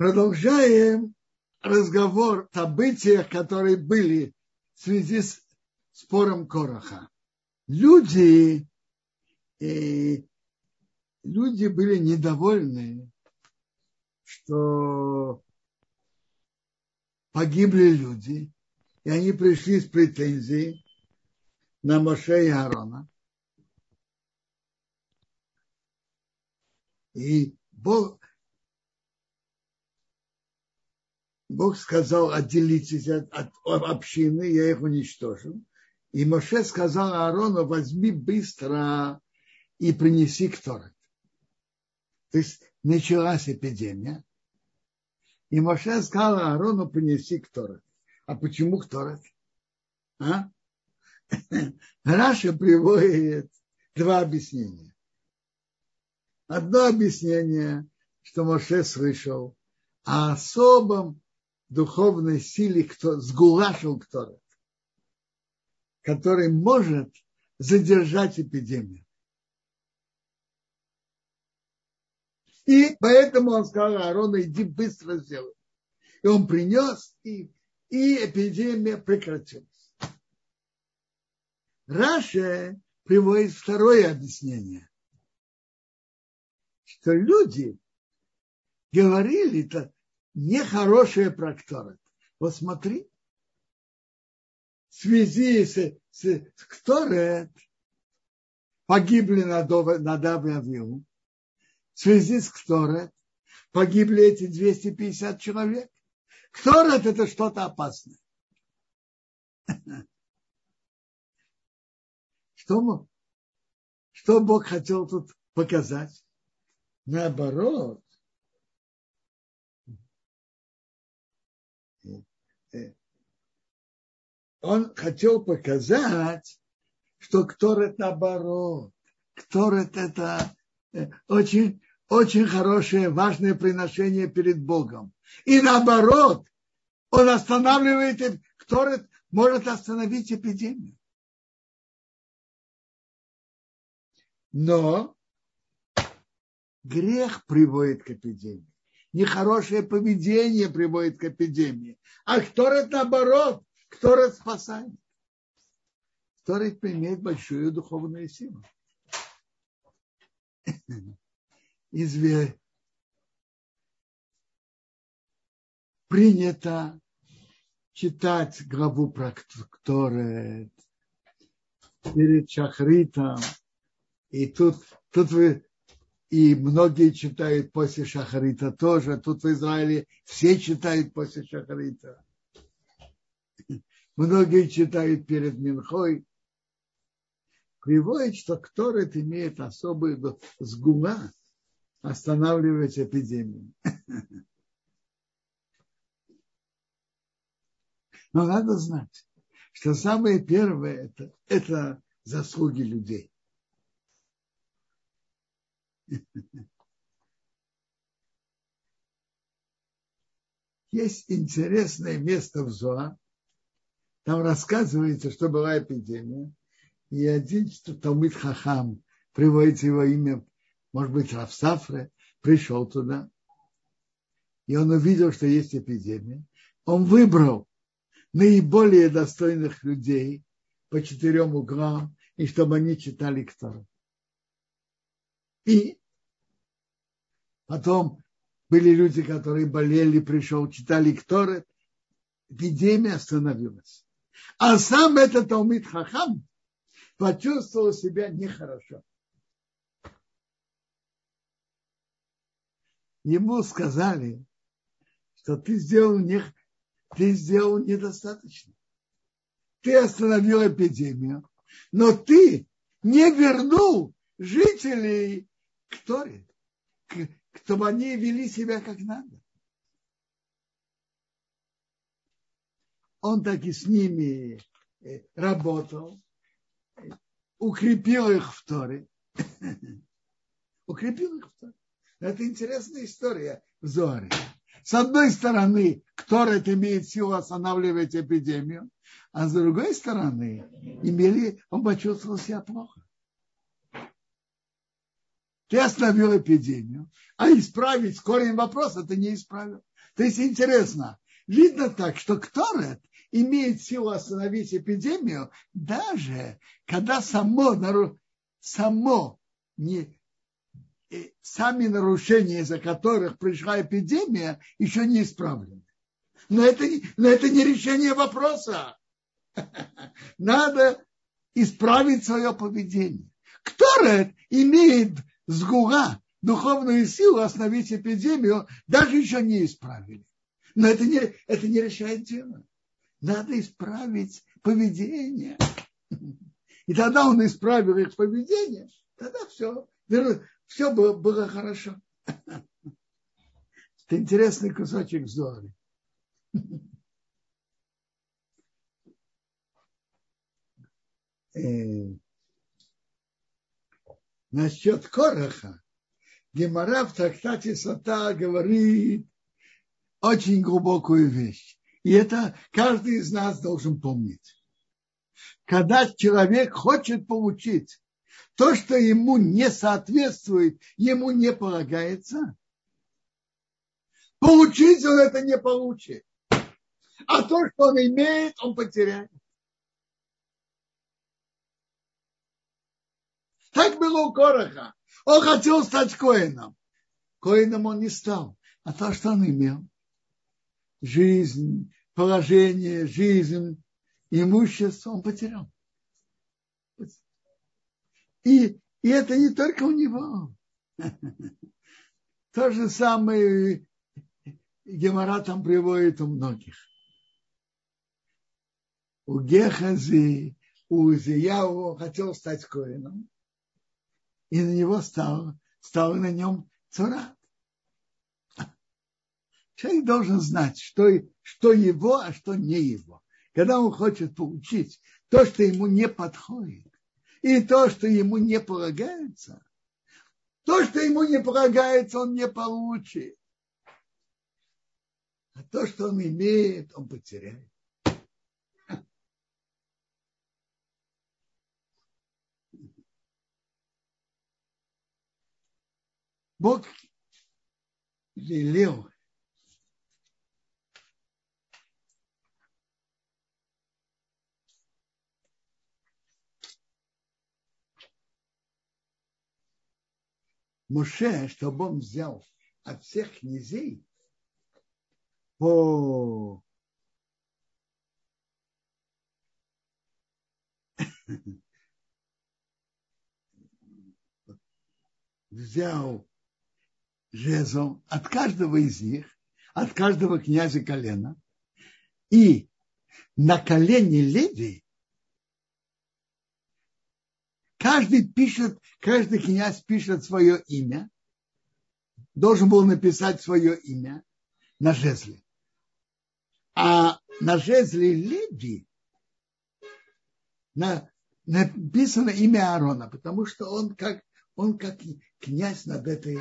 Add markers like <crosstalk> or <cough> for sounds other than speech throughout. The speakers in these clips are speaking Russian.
Продолжаем разговор о событиях, которые были в связи с спором Короха. Люди, э, люди были недовольны, что погибли люди, и они пришли с претензией на Моше и Аарона. И Бог, Бог сказал, отделитесь от, от, общины, я их уничтожу. И Моше сказал Аарону, возьми быстро и принеси кторет. То есть началась эпидемия. И Моше сказал Аарону, принеси кторет. А почему кторет? А? <laughs> Раша приводит два объяснения. Одно объяснение, что Моше слышал о особом духовной силе, кто сгулашил кто который может задержать эпидемию. И поэтому он сказал Аарону, иди быстро сделай. И он принес, и, и эпидемия прекратилась. Раша приводит второе объяснение, что люди говорили, это нехорошее про Кторет. Вот смотри, в связи с, с, Кторет погибли и Авилу, в связи с Кторет погибли эти 250 человек. Кторет это что-то опасное. <laughs> Что, что Бог хотел тут показать? Наоборот, он хотел показать, что Кторет наоборот. Кторет это э, очень, очень хорошее, важное приношение перед Богом. И наоборот, он останавливает, Кторет может остановить эпидемию. Но грех приводит к эпидемии. Нехорошее поведение приводит к эпидемии. А Кторет наоборот Торет спасает. Торет имеет большую духовную силу. Изве... Принято читать главу про Торет перед Шахритом. И тут, тут вы и многие читают после Шахарита тоже. Тут в Израиле все читают после Шахарита. Многие читают перед Минхой. Приводит, что Кторет имеет особую сгума останавливать эпидемию. <laughs> Но надо знать, что самое первое это, это заслуги людей. <laughs> Есть интересное место в Зоа, там рассказывается, что была эпидемия, и один Талмит Хахам, приводится его имя, может быть, Равсафре, пришел туда, и он увидел, что есть эпидемия. Он выбрал наиболее достойных людей по четырем углам, и чтобы они читали Ктор. И потом были люди, которые болели, пришел, читали Кторет, эпидемия остановилась. А сам этот Талмит Хахам почувствовал себя нехорошо. Ему сказали, что ты сделал, не, ты сделал недостаточно. Ты остановил эпидемию, но ты не вернул жителей к Торе, чтобы они вели себя как надо. Он так и с ними э, работал, укрепил их в Торе. <laughs> укрепил их в Торе. Это интересная история в Зоре. С одной стороны, Торет имеет силу останавливать эпидемию, а с другой стороны, имели, он почувствовал себя плохо. ты остановил эпидемию, а исправить корень вопроса ты не исправил. То есть интересно, видно так, что Кторет имеет силу остановить эпидемию, даже когда само, само не, э, сами нарушения, из-за которых пришла эпидемия, еще не исправлены. Но это, но это не решение вопроса. <laughs> Надо исправить свое поведение. Кто имеет сгуга, духовную силу остановить эпидемию, даже еще не исправили. Но это не, это не решает дело. Надо исправить поведение. И тогда он исправил их поведение, тогда все, все было, было хорошо. Это интересный кусочек Зоры. Э, насчет Короха, Гемора в трактате Сата говорит очень глубокую вещь. И это каждый из нас должен помнить. Когда человек хочет получить то, что ему не соответствует, ему не полагается, получить он это не получит. А то, что он имеет, он потеряет. Так было у Короха. Он хотел стать коином. Коином он не стал. А то, что он имел, жизнь, положение, жизнь, имущество он потерял. И, и это не только у него. <laughs> То же самое Гемора там приводит у многих. У Гехази, у Узияу хотел стать коином, и на него стал, стал на нем цурат. Человек должен знать, что, что его, а что не его. Когда он хочет получить то, что ему не подходит, и то, что ему не полагается, то, что ему не полагается, он не получит. А то, что он имеет, он потеряет. Бог велел Моше, чтобы он взял от всех князей по <laughs> взял жезл от каждого из них, от каждого князя колена, и на колене Леви каждый пишет, каждый князь пишет свое имя, должен был написать свое имя на жезле. А на жезле Леви на, написано имя Аарона, потому что он как, он как князь над этой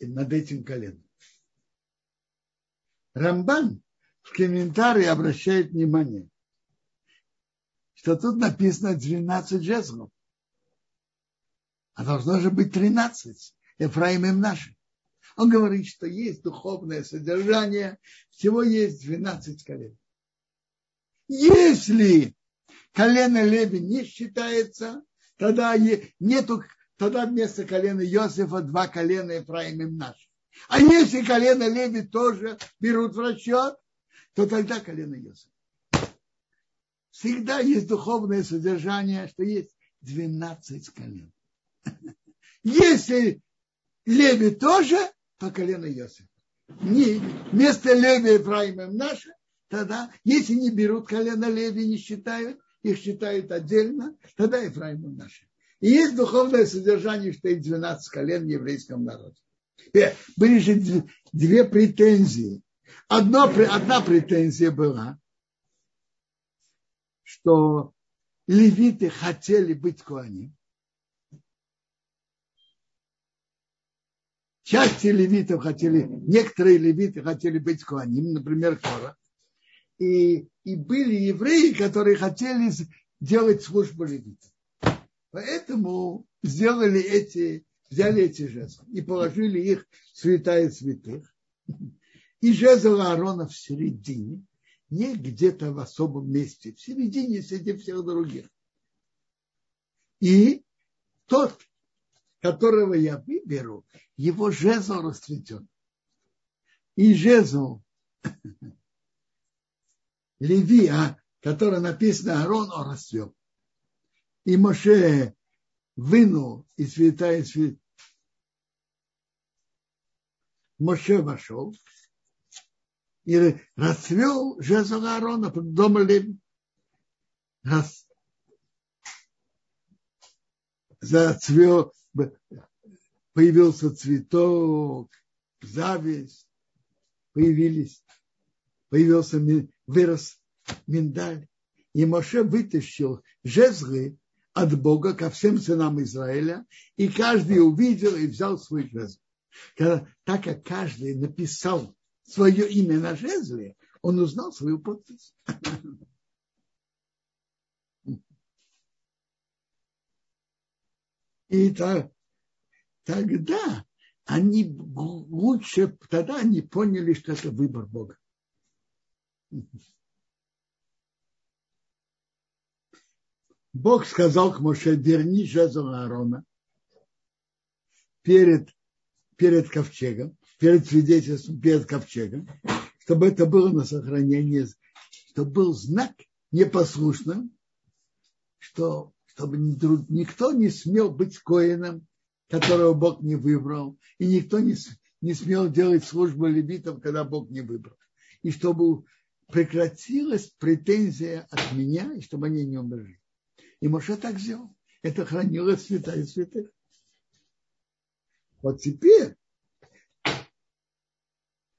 над этим коленом. Рамбан в комментарии обращает внимание, что тут написано 12 жезлов. А должно же быть 13. Ефраим им наши. Он говорит, что есть духовное содержание, всего есть 12 колен. Если колено Леви не считается, тогда нету тогда вместо колена Иосифа два колена Ефраим им наш. А если колено Леви тоже берут в расчет, то тогда колено Иосифа. Всегда есть духовное содержание, что есть 12 колен. Если Леви тоже, то колено Иосифа. Не, вместо Леви Ефраима наше, тогда, если не берут колено Леви, не считают, их считают отдельно, тогда Ефраим наше. И есть духовное содержание, что есть 12 колен в еврейском народе. Были же две претензии. Одно, одна претензия была, что левиты хотели быть коани. Части левитов хотели, некоторые левиты хотели быть коаним, например, Кора. И, и были евреи, которые хотели делать службу левитов. Поэтому сделали эти взяли эти жезлы и положили их в святая святых. И жезл Аарона в середине, не где-то в особом месте, в середине среди всех других. И тот, которого я выберу, его жезл расцветен. И жезл <laughs> Леви, а, который написано Арон, он расцвел. И Моше вынул из святая свят. Моше вошел и расцвел жезл Аарона под Леви. Раз, зацвел, появился цветок, зависть, появились, появился, вырос миндаль. И Моше вытащил жезлы от Бога ко всем сынам Израиля, и каждый увидел и взял свой жезл. Когда, так как каждый написал свое имя на жезле, он узнал свою подпись. И так, тогда они лучше, тогда они поняли, что это выбор Бога. Бог сказал к Моше, верни жезл Аарона перед, перед ковчегом, перед свидетельством, перед ковчегом, чтобы это было на сохранение, чтобы был знак непослушным, что чтобы никто не смел быть коином, которого Бог не выбрал, и никто не, не смел делать службу левитов, когда Бог не выбрал. И чтобы прекратилась претензия от меня, и чтобы они не умерли. И Моше так сделал. Это хранилось святая святых. Вот теперь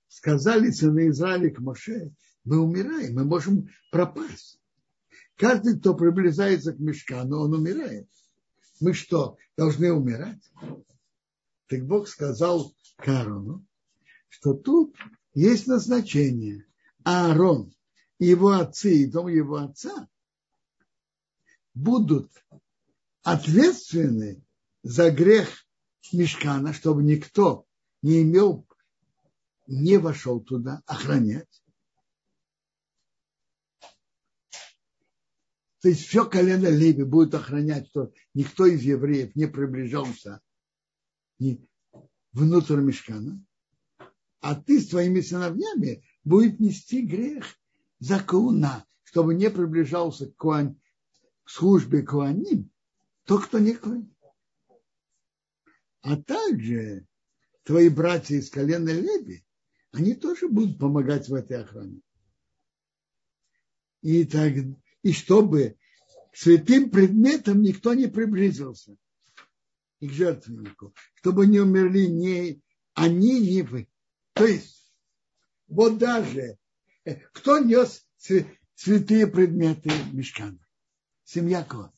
сказали сыны Израиля к Моше, мы умираем, мы можем пропасть. Каждый, кто приближается к мешкану, он умирает. Мы что, должны умирать? Так Бог сказал Карону, что тут есть назначение. Аарон и его отцы, и дом его отца будут ответственны за грех мешкана, чтобы никто не имел, не вошел туда охранять. То есть все колено Леви будет охранять, что никто из евреев не приближался внутрь мешкана. А ты с твоими сыновьями будет нести грех за кауна, чтобы не приближался к, куан, к службе куаним, тот, кто не куан. А также твои братья из колена Леви, они тоже будут помогать в этой охране. И так, и чтобы к святым предметам никто не приблизился и к жертвеннику, чтобы не умерли ни они, ни вы. То есть, вот даже э, кто нес святые предметы мешкана? Семья кого?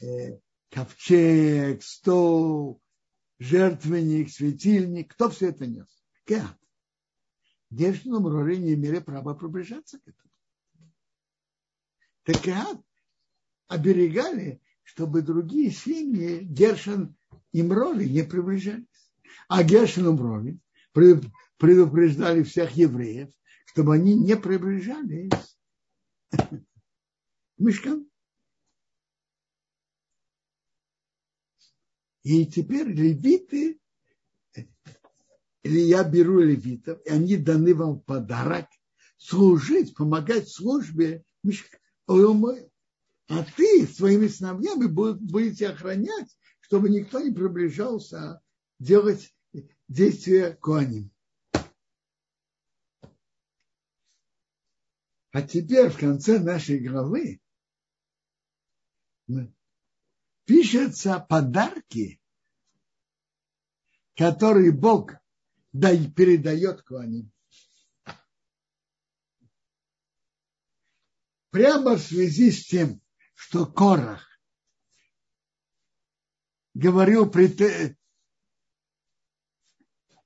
Э, ковчег, стол, жертвенник, светильник. Кто все это нес? Кеат. Гешном Роре не имели права приближаться к этому. Так Кеат оберегали, чтобы другие семьи Гершин и Мрови не приближались. А Гершин и Мрови предупреждали всех евреев, чтобы они не приближались <laughs> к мешкам. И теперь левиты, или я беру левитов, и они даны вам подарок служить, помогать службе мешка. А ты своими сыновьями будете охранять, чтобы никто не приближался делать действия Куаним. А теперь в конце нашей главы пишутся подарки, которые Бог передает Куаним. Прямо в связи с тем, что Корах говорил,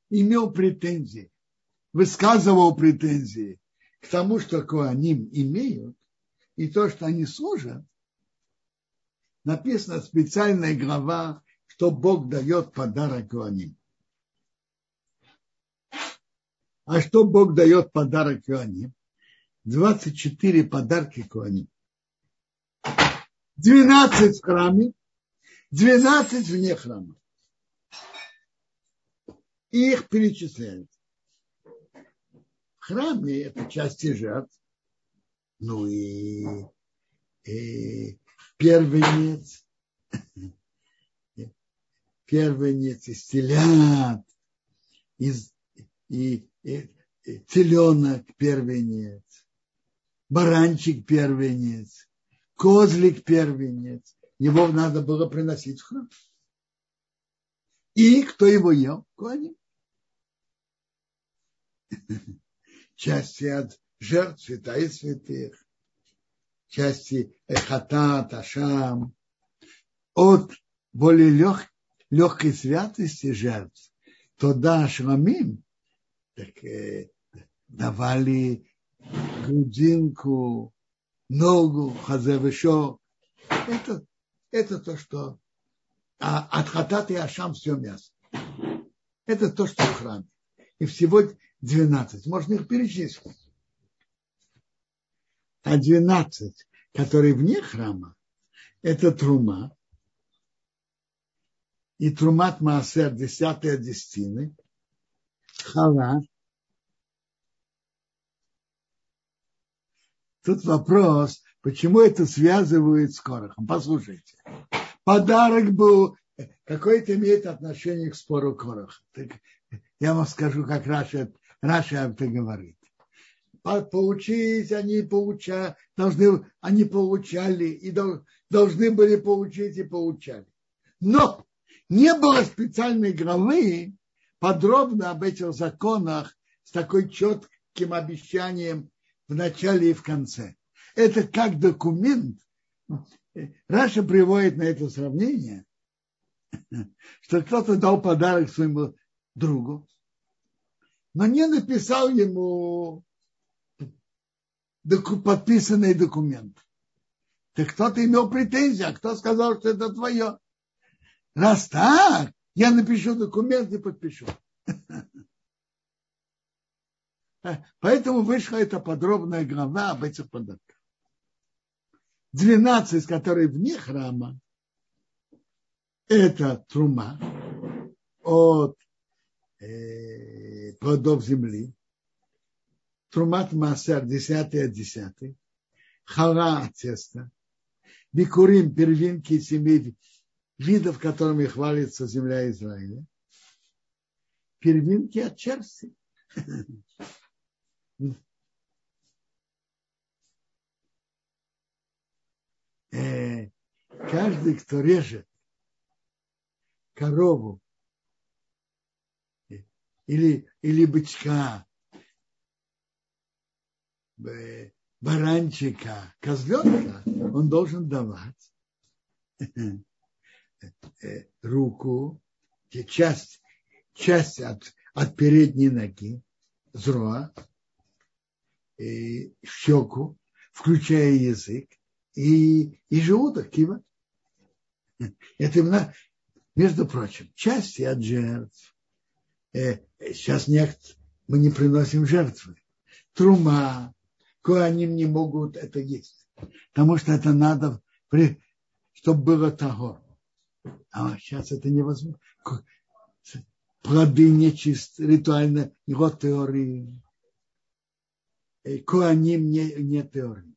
имел претензии, высказывал претензии к тому, что Коаним имеют, и то, что они служат, написана специальная глава что Бог дает подарок Иоанним. А что Бог дает подарок Иоанним? 24 подарки Иоанним. 12 в храме, 12 вне храма. И их перечисляют. В храме это части жертв, ну и, и первенец, первенец из телят, из, и, и, и теленок первенец, баранчик первенец, козлик первенец. Его надо было приносить в храм. И кто его ел? Коаним. <laughs> Части от жертв святая святых, части эхатат, ашам, от более лег, легкой святости жертв, туда шрамим, так, э, давали грудинку, ногу, хазевешо. Это, это то, что а от хатат и ашам все мясо. Это то, что в храме. И всего 12. Можно их перечислить. А 12, которые вне храма, это трума. И трумат маасер, десятая десятины, хала. Тут вопрос, почему это связывают с корохом. Послушайте подарок был, какое-то имеет отношение к спору Корах. Так я вам скажу, как Раша, Раши это говорит. Получить они получали, должны, они получали и должны были получить и получали. Но не было специальной главы подробно об этих законах с такой четким обещанием в начале и в конце. Это как документ, Раши приводит на это сравнение, что кто-то дал подарок своему другу, но не написал ему подписанный документ. Так кто-то имел претензии, а кто сказал, что это твое? Раз так, я напишу документ и подпишу. Поэтому вышла эта подробная глава об этих подарках. 12, которые вне храма, это трума от э, плодов земли, трумат массер, десятый от десятый, хала от теста, бикурим, первинки семи видов, которыми хвалится земля Израиля, первинки от черсти. <laughs> э, каждый, кто режет корову или, или бычка, э, баранчика, козленка, он должен давать э, руку, часть, часть от, от передней ноги, зроа, и щеку, включая язык, и, и желудок кива. <laughs> Это именно, между прочим, части от жертв. Э, сейчас нет, мы не приносим жертвы. Трума, кое они не могут это есть. Потому что это надо, чтобы было того. А сейчас это невозможно. Плоды нечисты, ритуально, его теории. Э, Коаним не, не теории.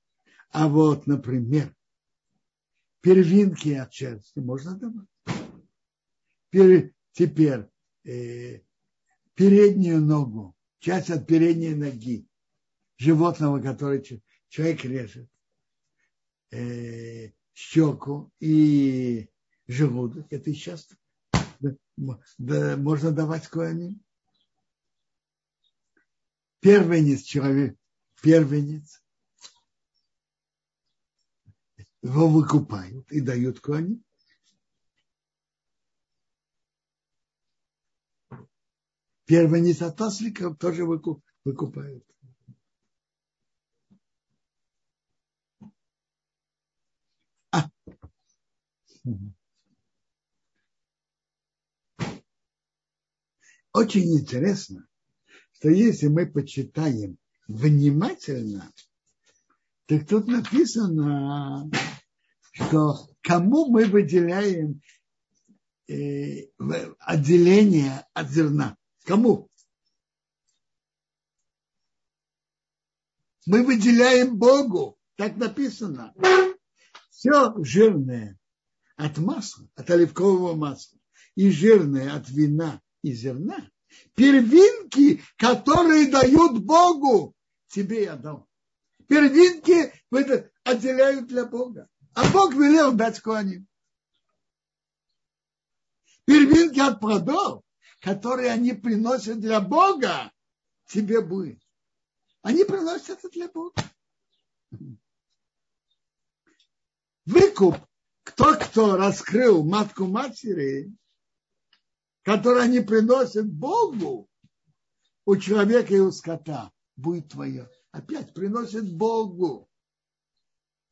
А вот, например, первинки от шерсти можно давать. Теперь э, переднюю ногу, часть от передней ноги животного, который человек режет, э, щеку и желудок, это сейчас да, можно давать коаним. Первенец человек, первенец, его выкупают и дают кони. Первенец от осликов тоже выкупают. А. очень интересно, что если мы почитаем внимательно, так тут написано, что кому мы выделяем э, отделение от зерна. Кому? Мы выделяем Богу. Так написано. Все жирное от масла, от оливкового масла, и жирное от вина и зерна, первинки, которые дают Богу, тебе я дал. Первинки отделяют для Бога. А Бог велел дать куаним. Первинки от плодов, которые они приносят для Бога, тебе будет. Они приносят это для Бога. Выкуп, кто кто раскрыл матку матери, которую они приносят Богу, у человека и у скота, будет твое. Опять приносит Богу.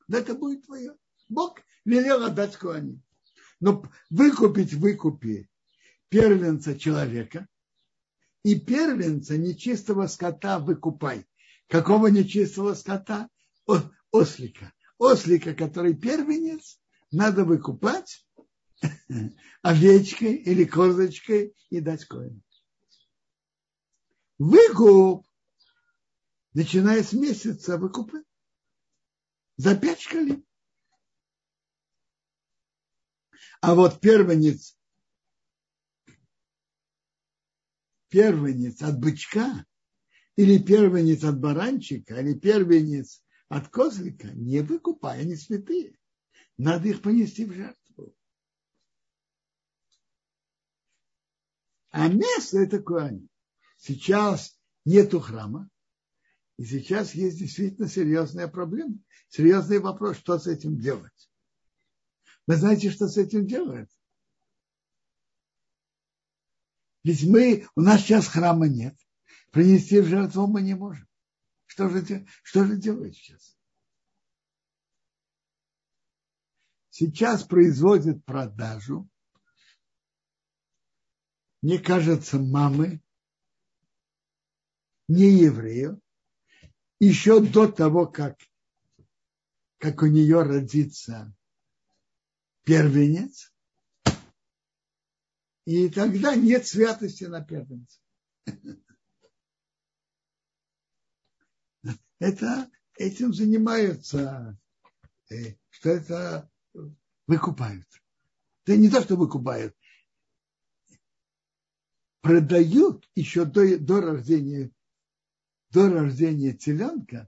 Да это будет твое. Бог велел отдать Куани. Но выкупить выкупи первенца человека и первенца нечистого скота выкупай. Какого нечистого скота? О, ослика. Ослика, который первенец, надо выкупать <laughs> овечкой или козочкой и дать коину. Выкуп, начиная с месяца, выкупы за пять шкалин. А вот первенец, первенец от бычка или первенец от баранчика, или первенец от козлика, не выкупай, они святые. Надо их понести в жертву. А место это Куани. Сейчас нету храма, и сейчас есть действительно серьезная проблема, серьезный вопрос, что с этим делать. Вы знаете, что с этим делать? Ведь мы, у нас сейчас храма нет принести жертву мы не можем. Что же, что же делать сейчас? Сейчас производят продажу, мне кажется, мамы, не еврею, еще до того, как, как у нее родится первенец, и тогда нет святости на первенце. это, этим занимаются, э, что это выкупают. Да не то, что выкупают, продают еще до, до рождения до рождения теленка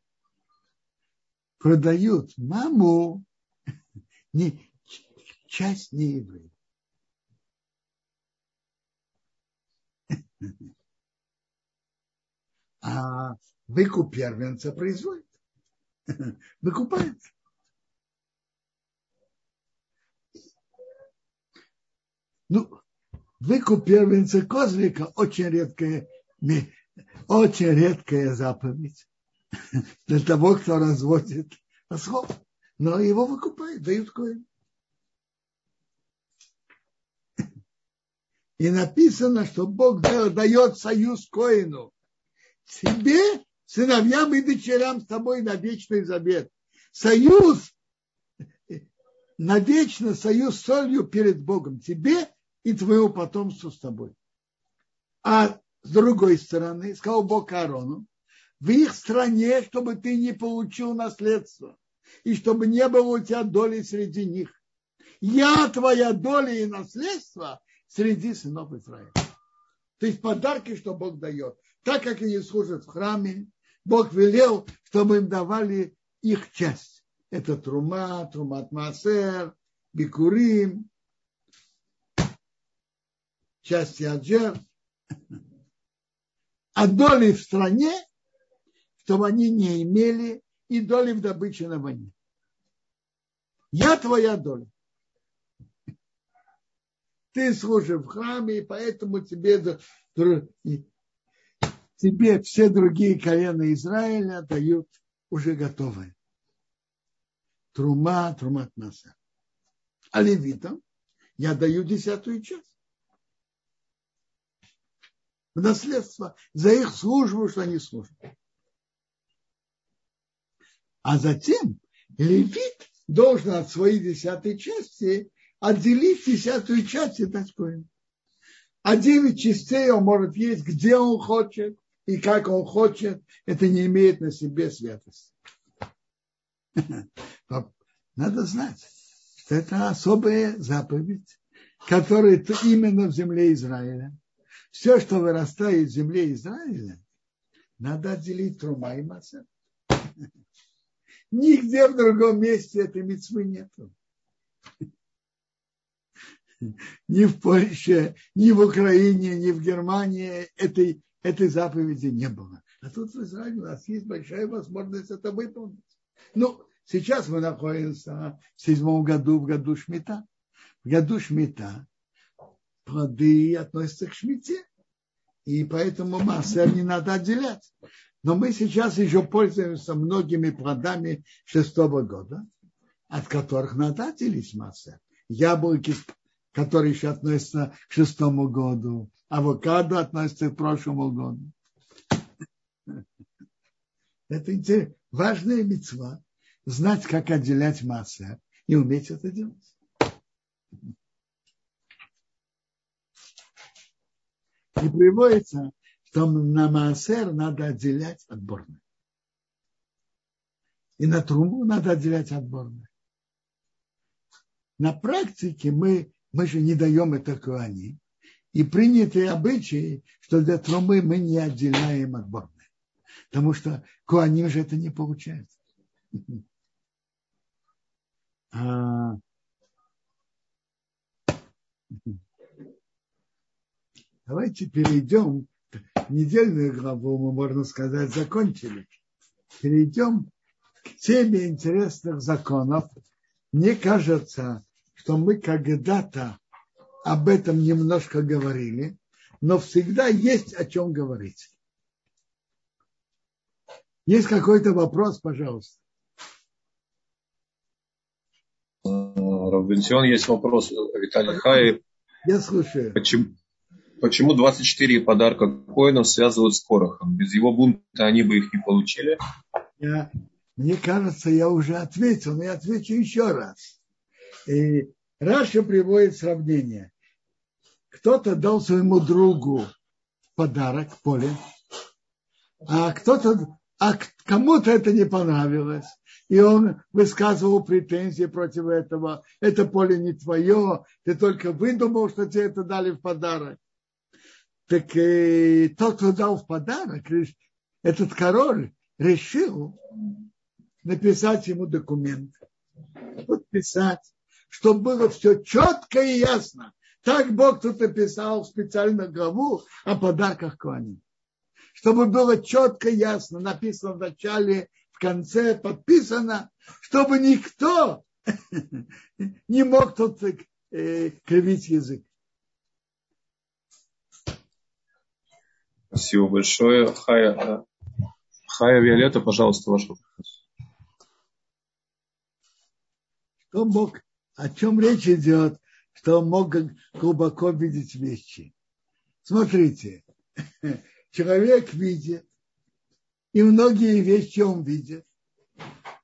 продают маму <laughs> не, часть не евреев. <laughs> А выкуп первенца производит. <laughs> Выкупает. Ну, выкуп первенца козлика очень редкая, очень редкая заповедь для того, кто разводит осход. Но его выкупают, дают коин. И написано, что Бог дает союз коину. Тебе сыновьям и дочерям с тобой на вечный завет. Союз, навечно союз с солью перед Богом. Тебе и твоему потомству с тобой. А с другой стороны, сказал Бог Аарону, в их стране, чтобы ты не получил наследство, и чтобы не было у тебя доли среди них. Я твоя доля и наследство среди сынов Израиля. То есть подарки, что Бог дает. Так как они служат в храме, Бог велел, чтобы им давали их часть. Это трума, трумат масер, бикурим, части аджер. А доли в стране, чтобы они не имели, и доли в добыче на войне. Я твоя доля. Ты служишь в храме, и поэтому тебе тебе все другие колена Израиля дают уже готовое. Трума, трумат наса. А левитам я даю десятую часть. В наследство за их службу, что они служат. А затем левит должен от своей десятой части отделить десятую часть и дать коину. А девять частей он может есть, где он хочет и как он хочет. Это не имеет на себе святости. <laughs> Надо знать, что это особая заповедь, которая именно в земле Израиля. Все, что вырастает в земле Израиля, надо отделить трума и масса. Нигде в другом месте этой мецвы нету. Ни в Польше, ни в Украине, ни в Германии этой, этой заповеди не было. А тут в Израиле у нас есть большая возможность это выполнить. Ну, сейчас мы находимся в седьмом году, в году Шмита. В году Шмита плоды относятся к Шмите. И поэтому массер не надо отделять. Но мы сейчас еще пользуемся многими плодами шестого года, от которых надо отделить массер. Яблоки, которые еще относятся к шестому году, авокадо относится к прошлому году. Это важная мецва знать, как отделять массы и уметь это делать. И приводится, что на массер надо отделять отборно. И на труму надо отделять отборно. На практике мы, мы же не даем это куани. И принятые обычаи, что для трумы мы не отделяем отборно. Потому что куаним же это не получается. А... Давайте перейдем. Недельную главу мы, можно сказать, закончили. Перейдем к теме интересных законов. Мне кажется, что мы когда-то об этом немножко говорили, но всегда есть о чем говорить. Есть какой-то вопрос, пожалуйста. Равбенсион, есть вопрос. Виталий Хай. Я слушаю. Почему, почему 24 подарка коинов связывают с Корохом? Без его бунта они бы их не получили? Я, мне кажется, я уже ответил, но я отвечу еще раз. И Раша приводит сравнение. Кто-то дал своему другу подарок, поле, а кто-то, а кому-то это не понравилось и он высказывал претензии против этого. Это поле не твое, ты только выдумал, что тебе это дали в подарок. Так э, тот, кто дал в подарок, этот король решил написать ему документ, подписать, чтобы было все четко и ясно. Так Бог тут написал специально главу о подарках Куаним. Чтобы было четко и ясно, написано в начале конце подписано, чтобы никто <laughs> не мог тут э, кривить язык. Спасибо большое. Хая, Хая Виолетта, пожалуйста, ваш вопрос. Что мог, о чем речь идет, что он мог глубоко видеть вещи. Смотрите, <laughs> человек видит, и многие вещи он видит.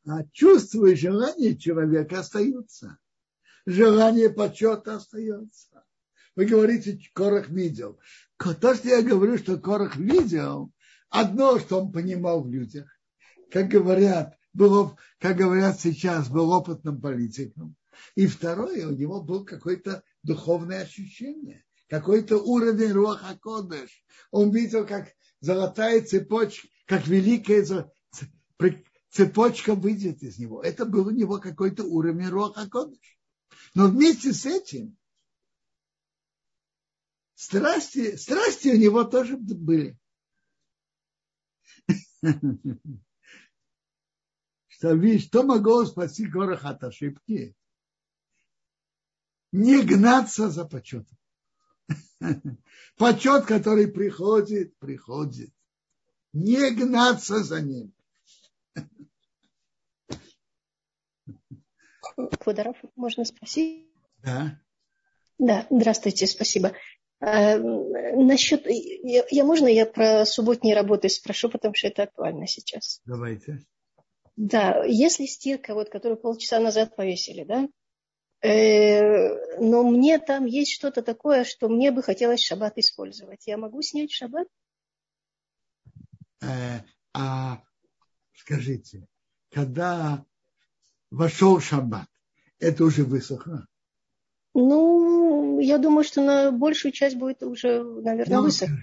А чувства и желания человека остаются. Желание почета остается. Вы говорите, Корах видел. То, что я говорю, что Корах видел, одно, что он понимал в людях, как говорят, было, как говорят сейчас, был опытным политиком. И второе, у него был какое-то духовное ощущение, какой-то уровень Руаха Кодыш. Он видел, как золотая цепочка, как великая цепочка выйдет из него. Это был у него какой-то уровень Роха Кодыш. Но вместе с этим страсти, страсти у него тоже были. Что, видишь, что могло спасти горох от ошибки? Не гнаться за почетом. Почет, который приходит, приходит не гнаться за ним. Квадоров, можно спросить? Да. Да, здравствуйте, спасибо. А, насчет, я, я можно я про субботние работы спрошу, потому что это актуально сейчас. Давайте. Да, если стирка, вот, которую полчаса назад повесили, да, э, но мне там есть что-то такое, что мне бы хотелось шаббат использовать. Я могу снять шаббат? Э, а скажите, когда вошел шаббат, это уже высохло? Ну, я думаю, что на большую часть будет уже, наверное, высохло.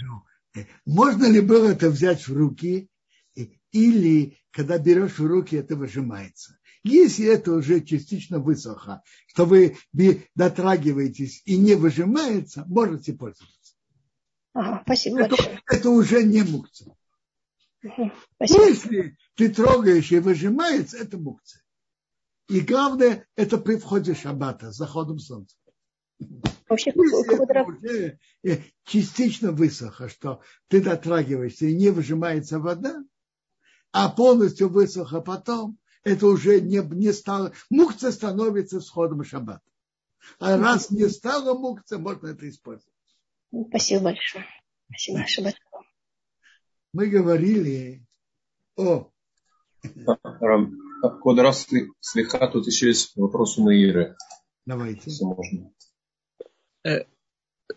Можно ли было это взять в руки или когда берешь в руки, это выжимается. Если это уже частично высохло, что вы дотрагиваетесь и не выжимается, можете пользоваться. Ага, спасибо это, большое. Это уже не мукция. Если ты трогаешь и выжимается, это мукция. И главное, это при входе шаббата, с заходом солнца. Вообще, уже частично высохло, что ты дотрагиваешься и не выжимается вода, а полностью высохло потом, это уже не, не стало. Мукца становится сходом шаббата. А раз не стало мукца, можно это использовать. Спасибо большое. Спасибо, шаббат. Мы говорили о... Код раз слегка, тут еще есть вопрос у Маиры. Давайте. Если можно. Э,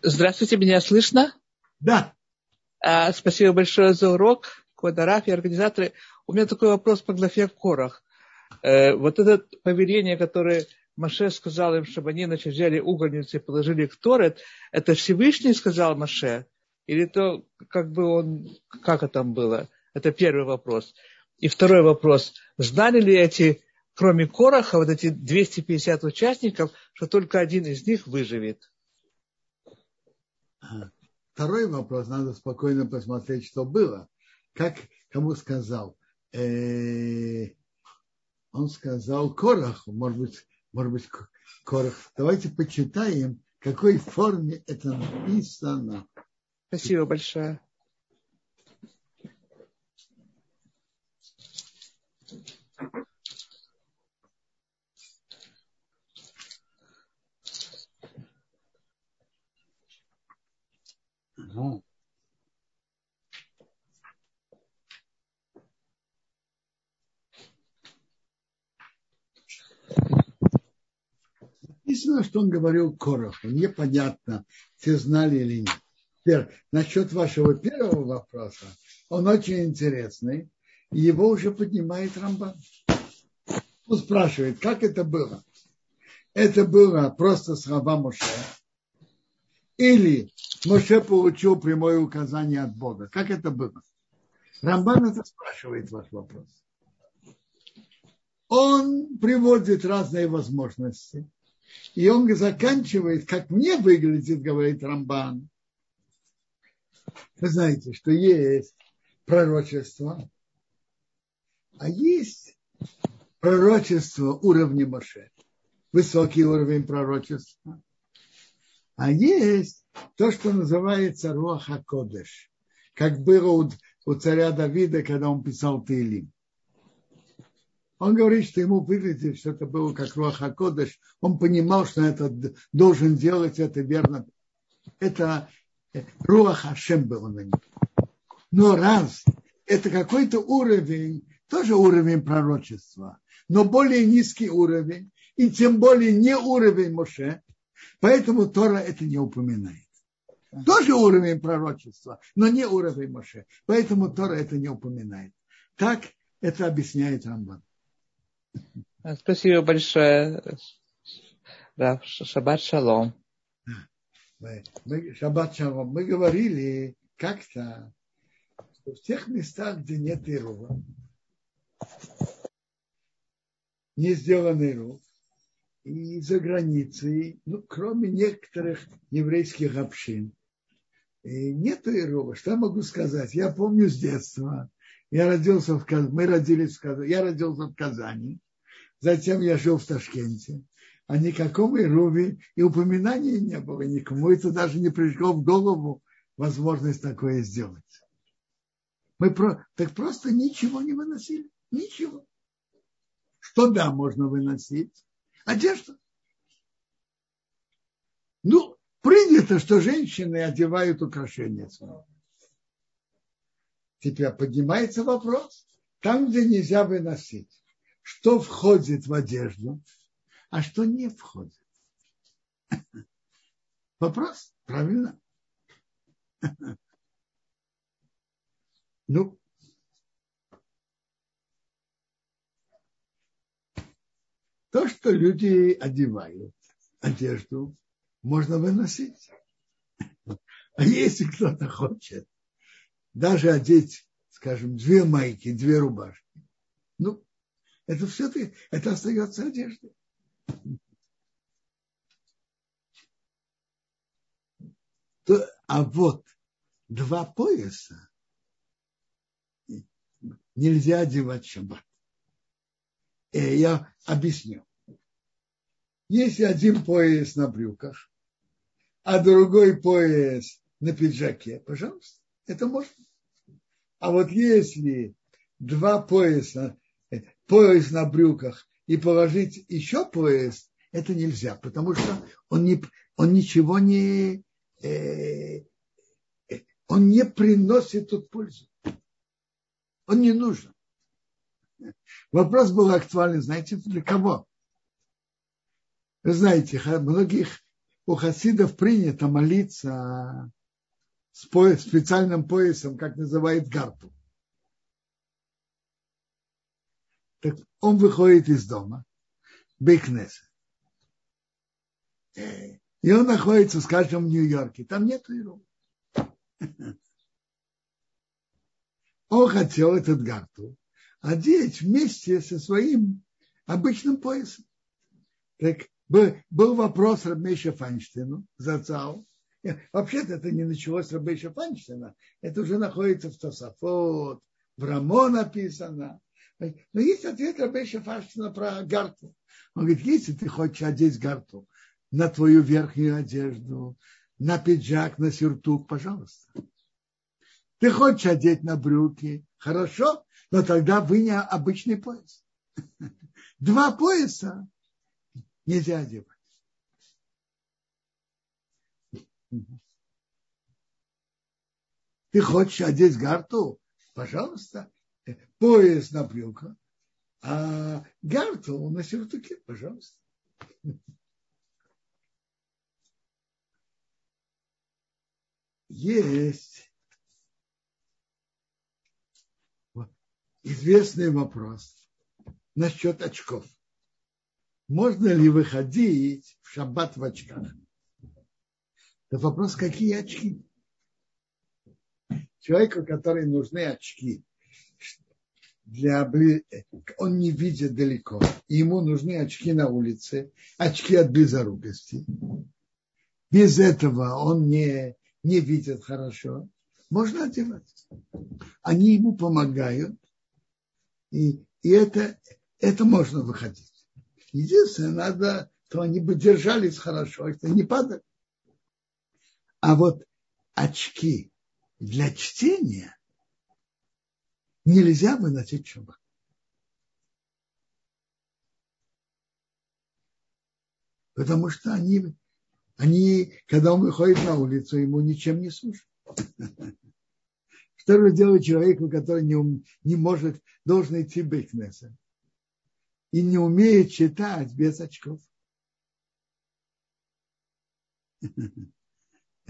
здравствуйте, меня слышно? Да. А, спасибо большое за урок. Квадараф и организаторы. У меня такой вопрос по главе Корах. Э, вот это повеление, которое Маше сказал им, чтобы они значит, взяли угольницы и положили их Торет, это Всевышний сказал Маше? Или то, как бы он, как это там было? Это первый вопрос. И второй вопрос. Знали ли эти, кроме Короха, вот эти 250 участников, что только один из них выживет? Второй вопрос. Надо спокойно посмотреть, что было как кому сказал? Э, он сказал Кораху, может быть, может быть, Корах. Давайте почитаем, в какой форме это написано. Спасибо большое. Ага. Написано, что он говорил Короху. Непонятно, все знали или нет. Теперь, насчет вашего первого вопроса, он очень интересный. И его уже поднимает Рамбан. Он спрашивает, как это было? Это было просто слова Моше? Или Моше получил прямое указание от Бога? Как это было? Рамбан это спрашивает ваш вопрос. Он приводит разные возможности. И он заканчивает, как мне выглядит, говорит Рамбан. Вы знаете, что есть пророчество, а есть пророчество уровня Моше, высокий уровень пророчества. А есть то, что называется Руаха Кодеш, как было у, у царя Давида, когда он писал Таилим. Он говорит, что ему выглядит, что это было как Руаха Кодыш. Он понимал, что это должен делать, это верно. Это Руаха Шем был на нем. Но раз это какой-то уровень, тоже уровень пророчества, но более низкий уровень, и тем более не уровень Моше, поэтому Тора это не упоминает. Тоже уровень пророчества, но не уровень Моше. Поэтому Тора это не упоминает. Так это объясняет Рамбан. Спасибо большое. Да, шаббат шалом. Мы, шаббат шалом. Мы говорили как-то, что в тех местах, где нет ирува, не сделан ирув, и за границей, ну, кроме некоторых еврейских общин, и нет ирува. Что я могу сказать? Я помню с детства, я родился в Казани, мы родились в Казани, я родился в Казани, затем я жил в Ташкенте, а никакого Ируви и упоминания не было, никому это даже не пришло в голову возможность такое сделать. Мы про, так просто ничего не выносили, ничего. Что да, можно выносить? Одежду. Ну, Принято, что женщины одевают украшения. Теперь поднимается вопрос, там, где нельзя выносить, что входит в одежду, а что не входит. <laughs> Вопрос, правильно? <laughs> Ну, то, что люди одевают одежду, можно выносить. А если кто-то хочет даже одеть, скажем, две майки, две рубашки, ну, это все-таки, это остается одеждой. То, а вот два пояса нельзя одевать шаббат. И э, я объясню. Если один пояс на брюках, а другой пояс на пиджаке, пожалуйста, это можно. А вот если два пояса, э, пояс на брюках и положить еще пояс, это нельзя, потому что он, не, он ничего не, э, э он не приносит тут пользу. Он не нужен. Вопрос был актуален, знаете, для кого? Вы знаете, многих у хасидов принято молиться с пояс, специальным поясом, как называют гарту. Так он выходит из дома, Бейкнеса. И он находится, скажем, в Нью-Йорке. Там нет Иру. <laughs> Он хотел этот гарту одеть вместе со своим обычным поясом. Так был вопрос Рабмейша Файнштейну, Зацау. Вообще-то это не началось с Рабмейша Файнштейна. Это уже находится в Тософот, в Рамо написано. Но есть ответ Рабмейша Файнштейна про гарту. Он говорит, если ты хочешь одеть гарту на твою верхнюю одежду, на пиджак, на сюртук, пожалуйста. Ты хочешь одеть на брюки, хорошо, но тогда вы не обычный пояс. Два пояса нельзя одевать. Ты хочешь одеть гарту? Пожалуйста. Пояс на брюках, а гарту на сюртуке, пожалуйста. Есть известный вопрос насчет очков. Можно ли выходить в шаббат в очках? Это вопрос, какие очки? Человеку, который нужны очки, для, он не видит далеко, ему нужны очки на улице, очки от близорукости. Без этого он не, не видит хорошо. Можно одевать. Они ему помогают, и, и это, это можно выходить. Единственное, надо, то они бы держались хорошо, это не падали. А вот очки для чтения нельзя выносить шаббат. Потому что они, они, когда он выходит на улицу, ему ничем не служат. <laughs> Что же делать человеку, который не, не может, должен идти в Бейкнеса и не умеет читать без очков? <laughs>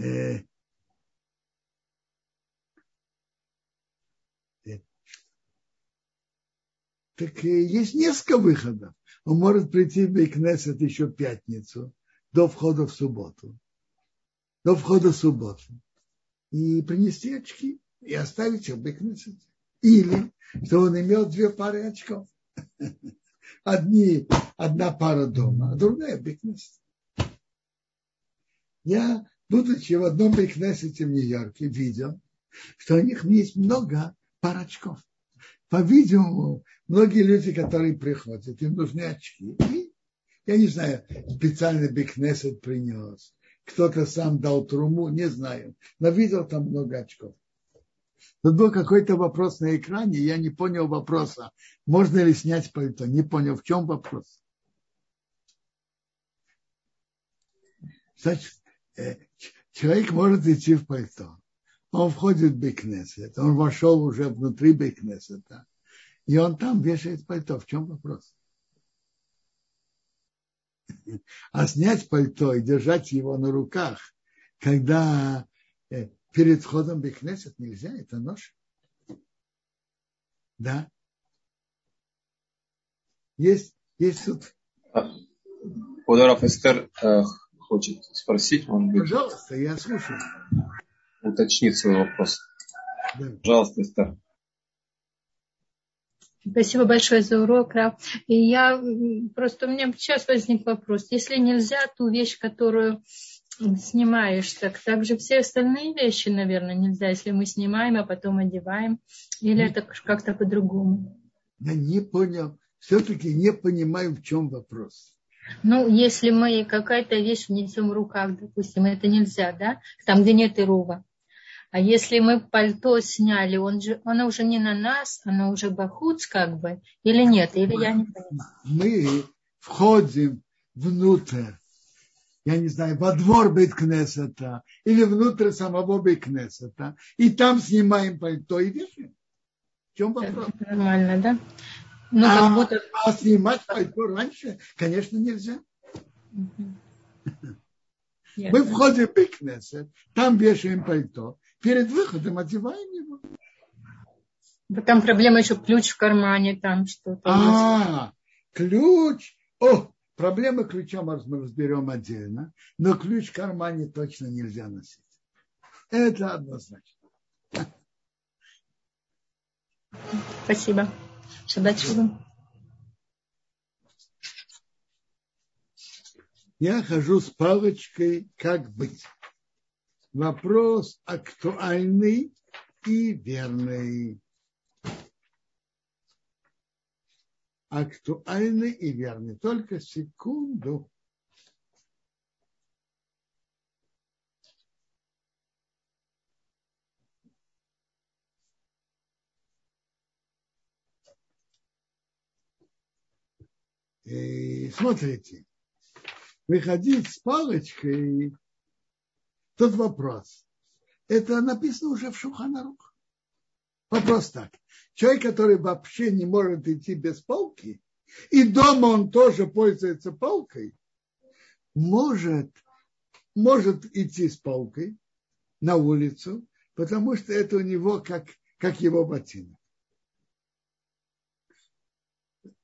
Э, э, так есть несколько выходов. Он может прийти в Бейкнесет еще в пятницу, до входа в субботу. До входа в субботу. И принести очки и оставить их в Бекнесете. Или, что он имел две пары очков. <laughs> Одни, одна пара дома, а другая в Бекнесете. Я, будучи в одном Бекнесете в Нью-Йорке, видел, что у них есть много пар очков. По-видимому, многие люди, которые приходят, им нужны очки. И, я не знаю, специально Бекнесет принес, кто-то сам дал труму, не знаю. Но видел там много очков. Тут был какой-то вопрос на экране, я не понял вопроса. Можно ли снять пальто? Не понял, в чем вопрос. Значит, э, человек может идти в пальто. Он входит в Бекнесет, он вошел уже внутри Бекнесета, и он там вешает пальто. В чем вопрос? А снять пальто и держать его на руках, когда э, перед входом в Бекнесет нельзя, это нож. Да. Есть, есть тут. Ударов Эстер э, хочет спросить, может быть. Пожалуйста, я слушаю. Уточнить свой вопрос. Да. Пожалуйста, Эстер. Спасибо большое за урок, Раф. И я просто у меня сейчас возник вопрос. Если нельзя ту вещь, которую снимаешь, так также все остальные вещи, наверное, нельзя, если мы снимаем, а потом одеваем. Или это как-то по-другому? Я не понял. Все-таки не понимаю, в чем вопрос. Ну, если мы какая-то вещь несем в руках, допустим, это нельзя, да? Там, где нет ирува. А если мы пальто сняли, он же, оно уже не на нас, оно уже бахуц как бы, или нет? Или я не понимаю. Мы входим внутрь, я не знаю, во двор Бейткнесета или внутрь самого Бейткнесета, и там снимаем пальто и вешаем. В чем вопрос? Это нормально, да? Ну, а, как будто... а снимать пальто раньше, конечно, нельзя. Мы входим в Бейкнесет, там вешаем пальто, перед выходом одеваем его. Там проблема еще ключ в кармане, там что-то. А, ключ. О, проблема ключа мы разберем отдельно, но ключ в кармане точно нельзя носить. Это однозначно. Спасибо. Шаббат Я хожу с палочкой, как быть вопрос актуальный и верный. Актуальный и верный. Только секунду. И смотрите, выходить с палочкой Тут вопрос. Это написано уже в Шуханарух. Вопрос так. Человек, который вообще не может идти без палки, и дома он тоже пользуется палкой, может, может идти с палкой на улицу, потому что это у него как, как его ботинок.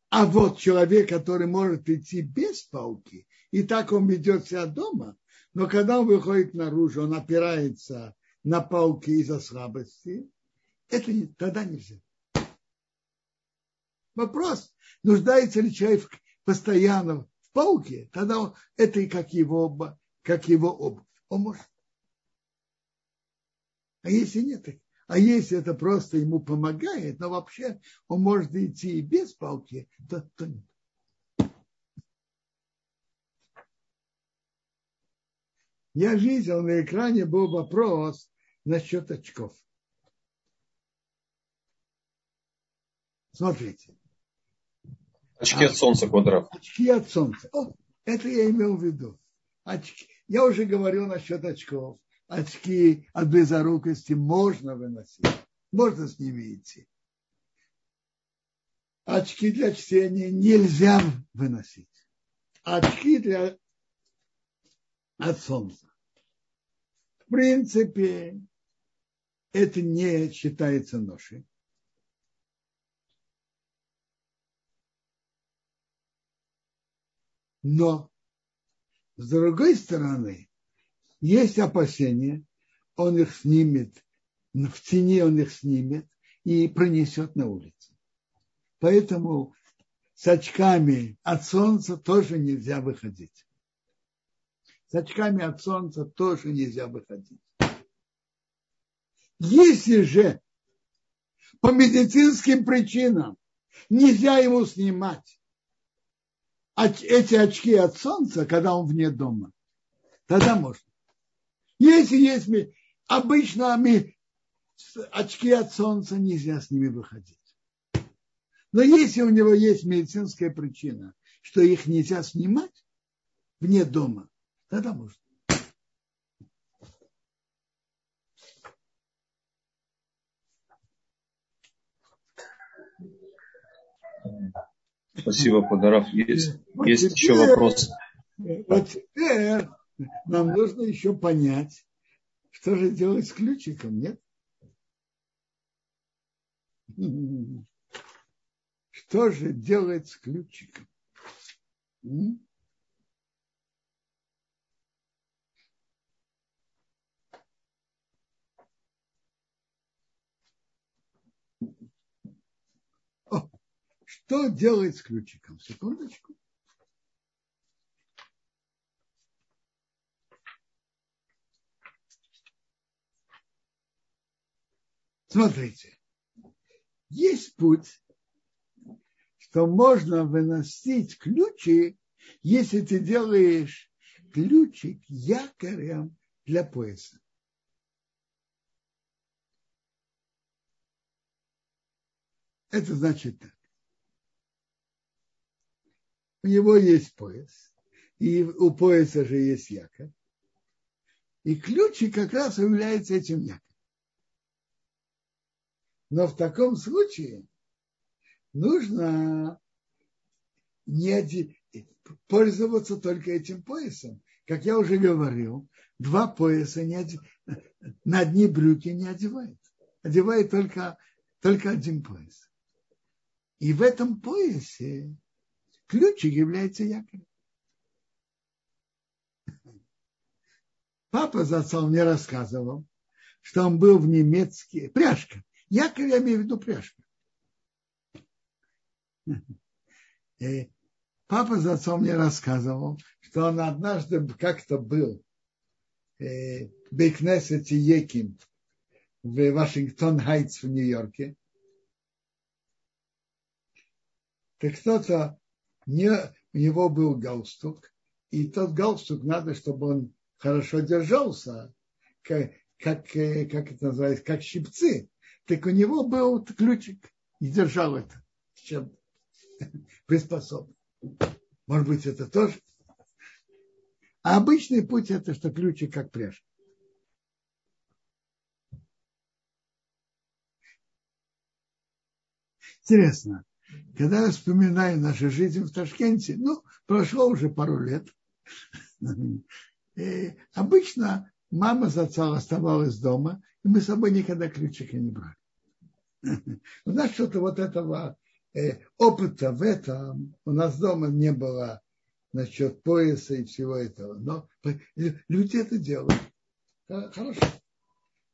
А вот человек, который может идти без палки, и так он ведет себя дома, но когда он выходит наружу, он опирается на палки из-за слабости, это не, тогда нельзя. Вопрос, нуждается ли человек постоянно в палке, тогда он, это и как его, как его обувь. Он может. А если нет, а если это просто ему помогает, но вообще он может идти и без палки, то, то нет. Я видел на экране был вопрос насчет очков. Смотрите. Очки от солнца квадрат. Очки от солнца. О, это я имел в виду. Очки. Я уже говорил насчет очков. Очки от близорукости можно выносить. Можно с ними идти. Очки для чтения нельзя выносить. Очки для от солнца. В принципе, это не считается ношей. Но, с другой стороны, есть опасения, он их снимет, в тени он их снимет и пронесет на улицу. Поэтому с очками от солнца тоже нельзя выходить с очками от солнца тоже нельзя выходить. Если же по медицинским причинам нельзя ему снимать эти очки от солнца, когда он вне дома, тогда можно. Если есть обычно очки от солнца, нельзя с ними выходить. Но если у него есть медицинская причина, что их нельзя снимать вне дома, Тогда можно. Спасибо, Подарав. Есть, вот есть теперь, еще вопрос. Вот теперь нам нужно еще понять, что же делать с ключиком, нет? Что же делать с ключиком? Что делать с ключиком? Секундочку. Смотрите, есть путь, что можно выносить ключи, если ты делаешь ключик якорем для пояса. Это значит так. У него есть пояс, и у пояса же есть якорь. И ключик как раз является этим якорем. Но в таком случае нужно не пользоваться только этим поясом. Как я уже говорил, два пояса не одев... на одни брюки не одевает. Одевает только, только один пояс. И в этом поясе ключик является якорем. Папа за отцом мне рассказывал, что он был в немецкий... Пряжка. Якорь я имею в виду пряжка. И папа за отцом мне рассказывал, что он однажды как-то был э, в Бейкнесете Еким в Вашингтон-Хайтс в Нью-Йорке. Так кто-то не, у него был галстук, и тот галстук надо, чтобы он хорошо держался, как, как, э, как это называется, как щипцы. Так у него был ключик и держал это, чем <laughs> приспособлен. Может быть, это тоже. А обычный путь это, что ключик как пряжка. Интересно, когда я вспоминаю нашу жизнь в Ташкенте, ну, прошло уже пару лет, <laughs> обычно мама с отцом оставалась дома, и мы с собой никогда ключика не брали. <laughs> У нас что-то вот этого э, опыта в этом у нас дома не было насчет пояса и всего этого. Но люди это делают. Хорошо.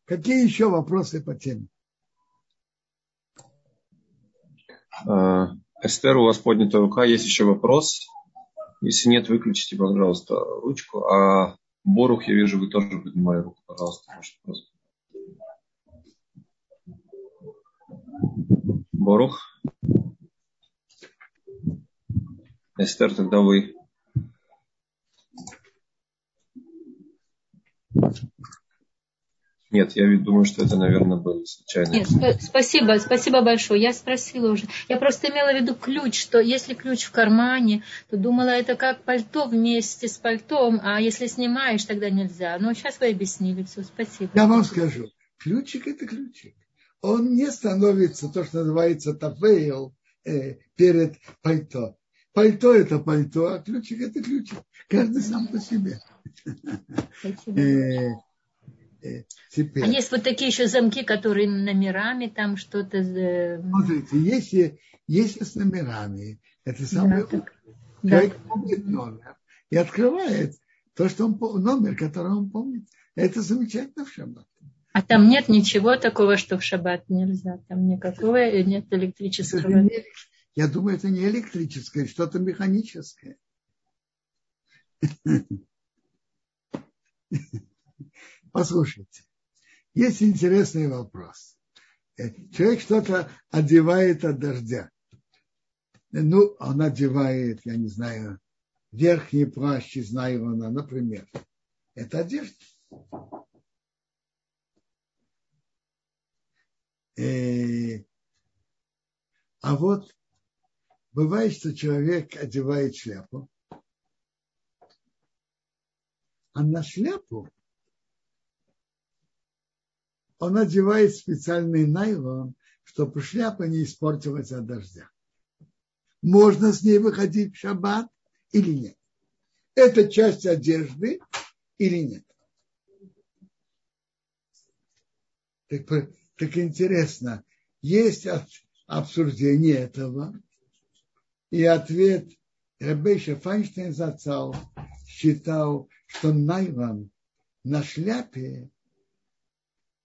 Какие еще вопросы по теме? А, Эстер, у вас поднята рука. Есть еще вопрос? Если нет, выключите, пожалуйста, ручку. А Борух, я вижу, вы тоже поднимали руку. Пожалуйста, ваш вопрос. Борух. Эстер, тогда вы. Нет, я думаю, что это, наверное, было случайно. Нет, сп- спасибо, спасибо большое. Я спросила уже. Я просто имела в виду ключ, что если ключ в кармане, то думала, это как пальто вместе с пальтом, а если снимаешь, тогда нельзя. Но сейчас вы объяснили все. Спасибо. Я вам скажу. Ключик – это ключик. Он не становится то, что называется тафейл э, перед пальто. Пальто – это пальто, а ключик – это ключик. Каждый сам по себе. Спасибо. Э, теперь. А есть вот такие еще замки, которые номерами там что-то... Э, Смотрите, если, если с номерами, это самое... Да, так, Человек да. помнит номер и открывает то, что он номер, который он помнит. Это замечательно в шаббат. А там нет ничего такого, что в шаббат нельзя. Там никакого нет электрического. Я думаю, это не электрическое, что-то механическое. <laughs> Послушайте, есть интересный вопрос. Э, человек что-то одевает от дождя. Ну, он одевает, я не знаю, верхний плащ из найлона, например. Это одежда. Э, а вот бывает, что человек одевает шляпу, а на шляпу он одевает специальный найлон, чтобы шляпа не испортилась от дождя. можно с ней выходить в шаббат или нет. Это часть одежды или нет. Так, так интересно, есть обсуждение этого, и ответ Рабейша Файнштейн зацал считал, что найлон на шляпе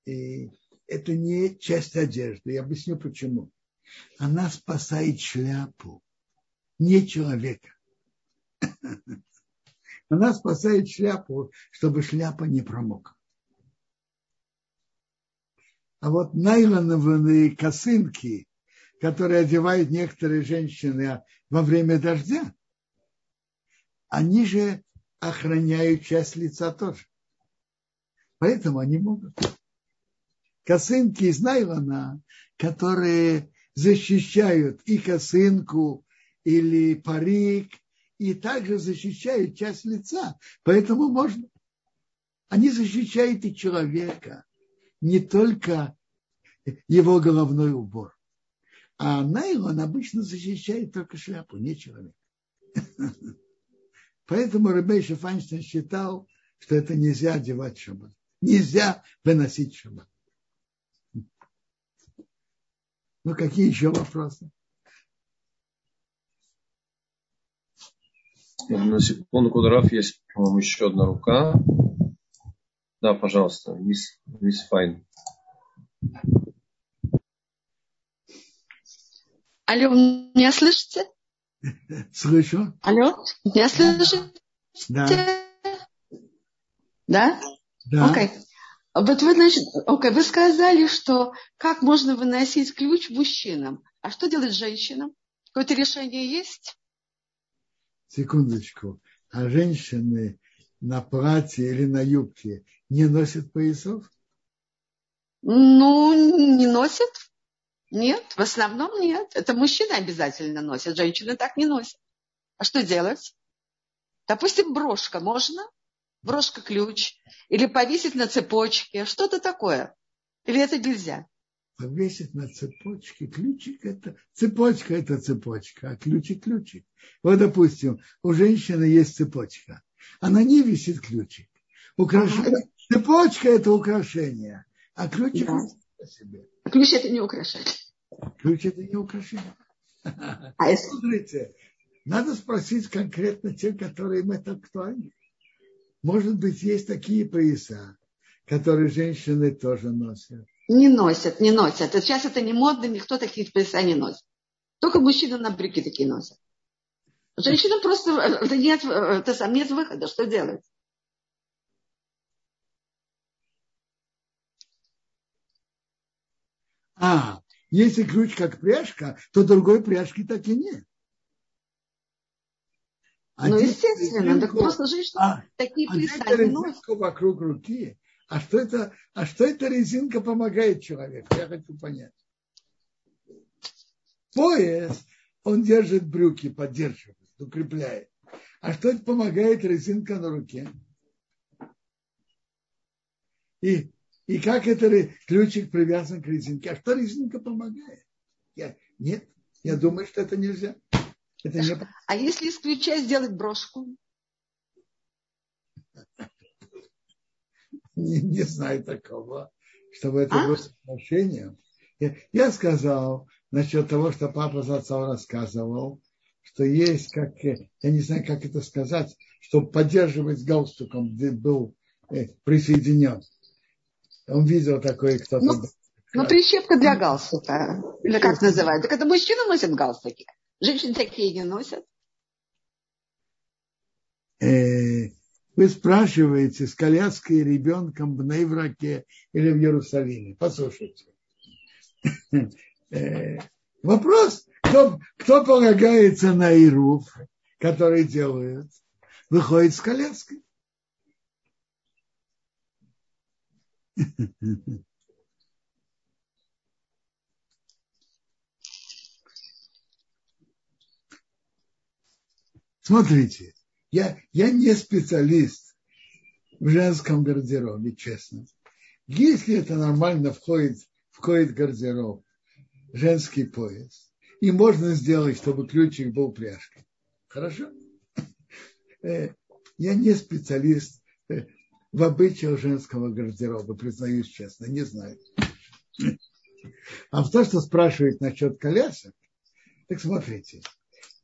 и это не часть одежды. Я объясню почему. Она спасает шляпу, не человека. <laughs> Она спасает шляпу, чтобы шляпа не промокла. А вот найлоновые косынки, которые одевают некоторые женщины во время дождя, они же охраняют часть лица тоже. Поэтому они могут. Косынки из найлона, которые защищают и косынку, или парик, и также защищают часть лица. Поэтому можно. Они защищают и человека, не только его головной убор. А найлон обычно защищает только шляпу, не человека. <laughs> Поэтому Ребейша Файнштейн считал, что это нельзя одевать шаббат. Нельзя выносить шаббат. Ну, какие еще вопросы? На секунду, Кударов, есть, по-моему, еще одна рука. Да, пожалуйста, мисс, мисс Файн. Алло, меня слышите? <laughs> Слышу. Алло, меня слышите? Да. Да? Да. Окей. Вот вы, значит, окей, вы сказали, что как можно выносить ключ мужчинам. А что делать женщинам? Какое-то решение есть? Секундочку. А женщины на платье или на юбке не носят поясов? Ну, не носят. Нет, в основном нет. Это мужчины обязательно носят, женщины так не носят. А что делать? Допустим, брошка можно? Брошка-ключ. Или повесить на цепочке. Что-то такое. Или это нельзя? Повесить на цепочке. Ключик это... Цепочка это цепочка, а ключик ключик. Вот, допустим, у женщины есть цепочка. А на ней висит ключик. Украшение. Цепочка это украшение. А ключик да. это себе. Ключ это не украшение. Ключ это не украшение. А если... Смотрите, надо спросить конкретно те, которые им это актуальны. Может быть, есть такие пояса, которые женщины тоже носят. Не носят, не носят. Сейчас это не модно, никто такие пояса не носит. Только мужчины на брюки такие носят. Женщинам просто это нет, это сам нет выхода. Что делать? А, если ключ как пряжка, то другой пряжки так и нет. Ну, естественно, так просто женщины а, такие а носят. вокруг руки. А что, это, а что эта резинка помогает человеку? Я хочу понять. Пояс, он держит брюки, поддерживает, укрепляет. А что это помогает резинка на руке? И и как это ключик привязан к резинке? А что резинка помогает? Я, нет, я думаю, что это нельзя. Это не... А если из ключа сделать брошку? Не, не знаю такого, чтобы это а? было отношением. Я, я сказал насчет того, что папа за отцом рассказывал, что есть, как, я не знаю, как это сказать, чтобы поддерживать галстуком, где был э, присоединен. Он видел такой кто-то. Ну, ну, прищепка для галстука. Или как называют? Так это мужчины носят галстуки. Женщины такие не носят. Э, вы спрашиваете, с коляской ребенком в Нейвраке или в Иерусалиме. Послушайте. Э, вопрос, кто, кто полагается на Ируф, который делают, выходит с коляской. <laughs> Смотрите, я, я не специалист в женском гардеробе, честно. Если это нормально входит, входит в гардероб, женский пояс, И можно сделать, чтобы ключик был пряжкой. Хорошо? Э, я не специалист э, в обычаях женского гардероба, признаюсь честно, не знаю. А в то, что спрашивает насчет колясок, так смотрите,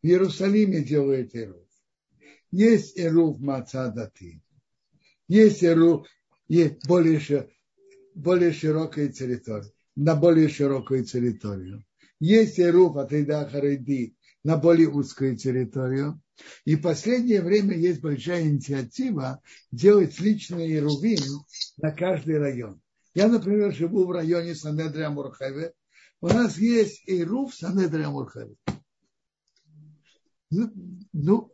в Иерусалиме делают Ируф. Есть Ируф Мацадаты, есть Ируф, есть более, более широкая территория, на более широкую территорию. Есть Ируф от Ида на более узкую территорию. И в последнее время есть большая инициатива делать личный Ирувим на каждый район. Я, например, живу в районе Санедрия Мурхеве. У нас есть Ирув Санедрия Мурхеве. Ну, ну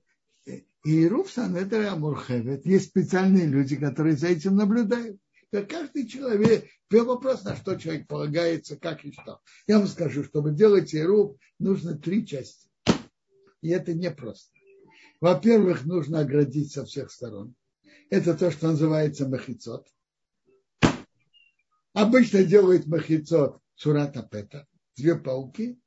Ирув Санедрия Мурхеве. Есть специальные люди, которые за этим наблюдают. Каждый человек, первый вопрос, на что человек полагается, как и что. Я вам скажу, чтобы делать Ирув, нужно три части. И это непросто. Во-первых, нужно оградить со всех сторон. Это то, что называется махицот. Обычно делают махицот сурата пета, две пауки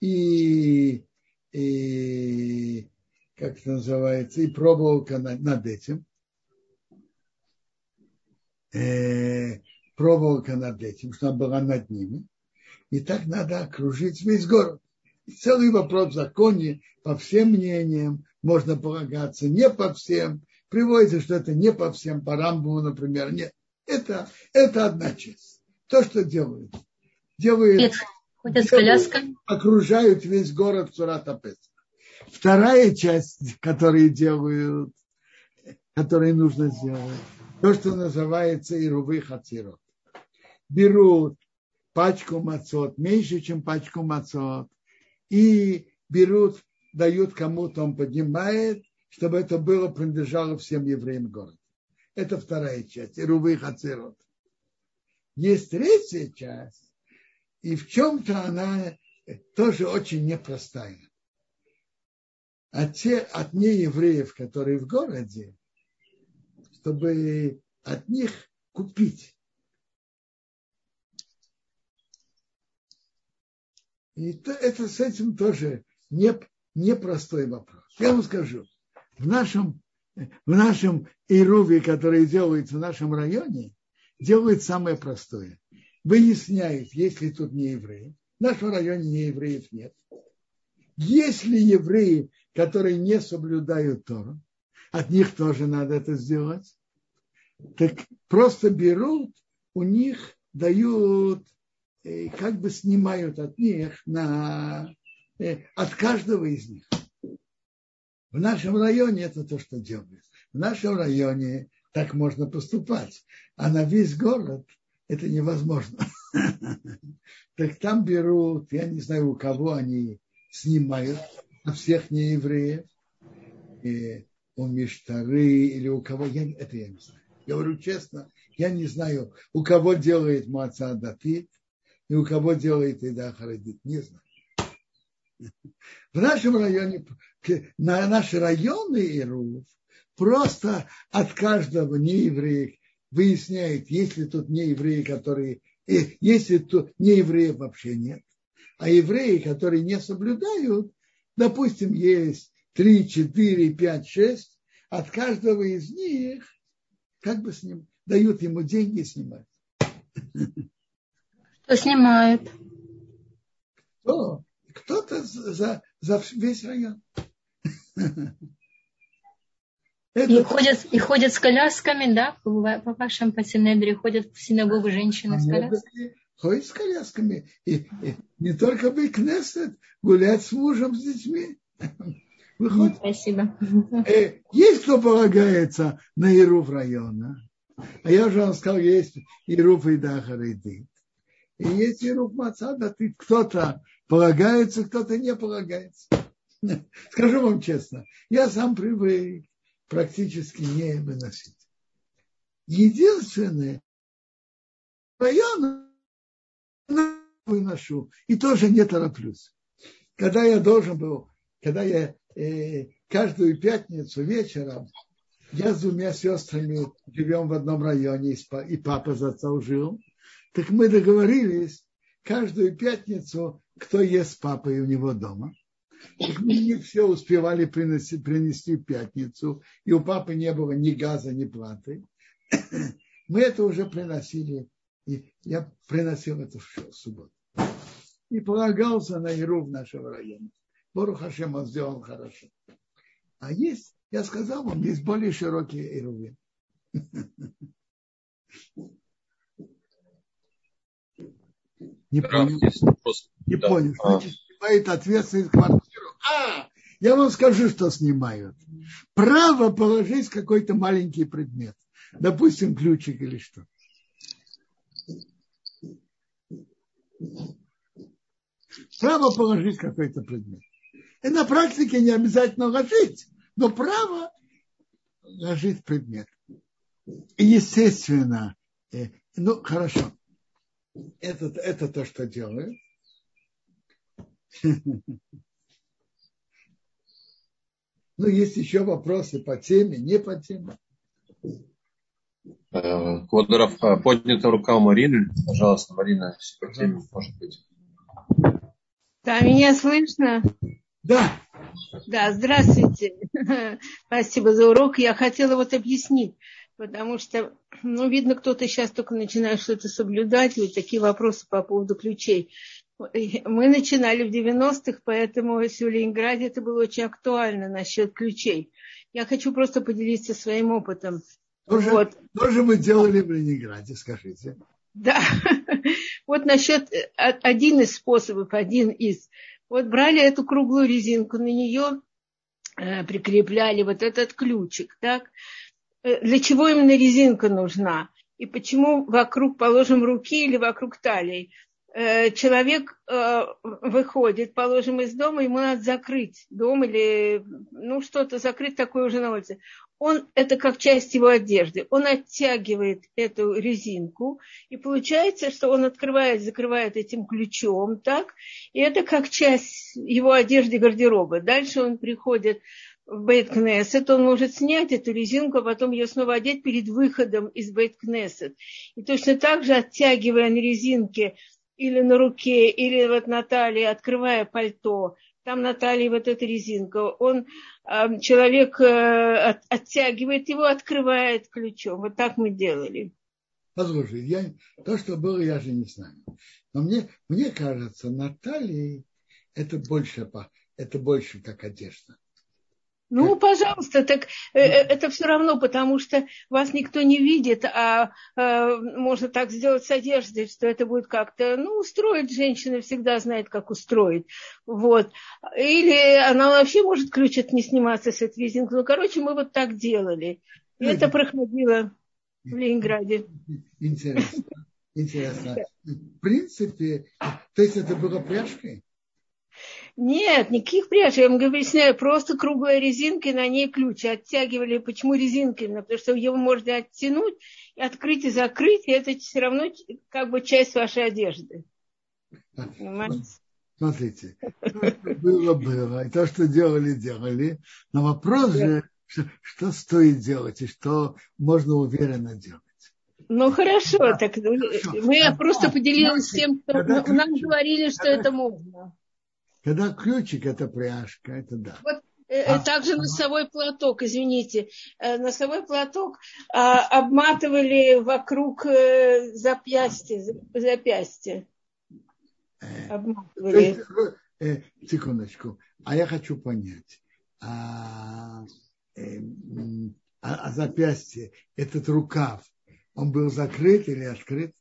и, и как это называется, и проволока над этим. Э, проволока над этим, чтобы она была над ними. И так надо окружить весь город. И целый вопрос в законе, по всем мнениям, можно полагаться, не по всем. Приводится, что это не по всем, по Рамбу, например. Нет, это, это одна часть. То, что делают. Делают, Ходят с коляской. окружают весь город Сурата Вторая часть, которую делают, которую нужно сделать, то, что называется ирувы хацирот. Берут пачку мацот, меньше, чем пачку мацот, и берут, дают кому-то, он поднимает, чтобы это было, принадлежало всем евреям города. Это вторая часть, ирувы хацирот. Есть третья часть, и в чем-то она тоже очень непростая. А те от неевреев, которые в городе, чтобы от них купить. И это, это с этим тоже не, непростой вопрос. Я вам скажу, в нашем, в нашем Ируве, который делается в нашем районе, делают самое простое. Выясняют, есть ли тут не евреи. В нашем районе не евреев нет. Есть ли евреи, которые не соблюдают Тору, от них тоже надо это сделать. Так просто берут, у них дают, э, как бы снимают от них на, э, от каждого из них. В нашем районе это то, что делают. В нашем районе так можно поступать. А на весь город это невозможно. <laughs> Так там берут, я не знаю, у кого они снимают, на всех неевреев, и у Миштары или у кого, я, это я не знаю. Я говорю честно, я не знаю, у кого делает Маца Датит и у кого делает Ида Харадит, не знаю. В нашем районе, на наши районы Ируф, просто от каждого нееврея выясняет, есть ли тут неевреи, которые, если тут неевреев вообще нет, а евреи, которые не соблюдают, допустим, есть три, четыре, пять, шесть, от каждого из них как бы с ним дают ему деньги и снимают. Кто снимает? Кто? Кто-то за, за весь район. Это... И, ходят, и ходят с колясками, да? По вашим по Синедре ходят в синагогу женщины с колясками? Ходят с колясками. И, и не только в Кнессет, гулять с мужем, с детьми. <laughs> Выходит. Спасибо. Э, есть кто полагается на Ируф района. А я уже вам сказал, есть Ируф и Дахаридит. И есть Ируф Мацада. Кто-то полагается, кто-то не полагается. <laughs> Скажу вам честно, я сам привык практически не выносить. Единственное, район выношу и тоже не тороплюсь. Когда я должен был, когда я э, каждую пятницу вечером, я с двумя сестрами живем в одном районе, и папа за отца жил, так мы договорились каждую пятницу кто ест с папой у него дома. Мы не все успевали принести, принести в пятницу, и у папы не было ни газа, ни платы. Мы это уже приносили, и я приносил это в субботу. И полагался на Иру в нашем районе. Бору Хашем он сделал хорошо. А есть, я сказал вам, есть более широкие Ирувы. Не понял. Не понял. Значит, снимает ответственность квартиру. А, я вам скажу, что снимают. Право положить какой-то маленький предмет. Допустим, ключик или что. Право положить какой-то предмет. И на практике не обязательно ложить, но право ложить предмет. И естественно, э, ну хорошо, это, это то, что делают. <laughs> Ну, есть еще вопросы по теме, не по теме. Э, Квадоров, поднята рука у Марины. Пожалуйста, Марина, по теме, может быть. Да, меня слышно? Да. Да, здравствуйте. Спасибо за урок. Я хотела вот объяснить, потому что, ну, видно, кто-то сейчас только начинает что-то соблюдать, вот такие вопросы по поводу ключей. <laughs> Мы начинали в 90-х, поэтому в Ленинграде это было очень актуально насчет ключей. Я хочу просто поделиться своим опытом. Тоже, вот. тоже мы делали в Ленинграде, скажите. Да, <laughs> вот насчет э, один из способов, один из. Вот брали эту круглую резинку, на нее э, прикрепляли вот этот ключик, так? Э, для чего именно резинка нужна? И почему вокруг, положим, руки или вокруг талии? Э, человек э, выходит, положим, из дома, ему надо закрыть дом или ну что-то закрыть такое уже на улице. Он, это как часть его одежды. Он оттягивает эту резинку, и получается, что он открывает, закрывает этим ключом, так, и это как часть его одежды гардероба. Дальше он приходит в Бейт-Кнессет, он может снять эту резинку, а потом ее снова одеть перед выходом из Бейт-Кнессет. И точно так же, оттягивая на резинке или на руке, или вот на открывая пальто, там на вот эта резинка, он, э, человек э, оттягивает его, открывает ключом. Вот так мы делали. Послушай, я, то, что было, я же не знаю. Но мне, мне кажется, на это больше, это больше как одежда. Ну, пожалуйста, так э, э, это все равно, потому что вас никто не видит, а э, можно так сделать с одеждой, что это будет как-то, ну, устроить женщина всегда знает, как устроить. Вот. Или она вообще может ключ от не сниматься с этой резинки. Ну, короче, мы вот так делали. И это проходило в Ленинграде. Интересно. Интересно. В принципе, то есть это было пряжкой? Нет, никаких пряж. Я вам объясняю, просто круглая резинка, и на ней ключ. Оттягивали. Почему резинка? Потому что его можно оттянуть, и открыть и закрыть, и это все равно как бы часть вашей одежды. Понимаете? Смотрите, было, было, и то, что делали, делали. Но вопрос же, что, что стоит делать и что можно уверенно делать. Ну хорошо, да. так хорошо. мы а, просто поделились тем, что нам говорили, что это можно. Когда ключик это пряжка, это да. Вот э, а, также носовой платок, извините, э, носовой платок а, обматывали вокруг э, запястья, запястья. Обматывали. Есть, э, секундочку, а я хочу понять, а, э, а, а запястье, этот рукав, он был закрыт или открыт?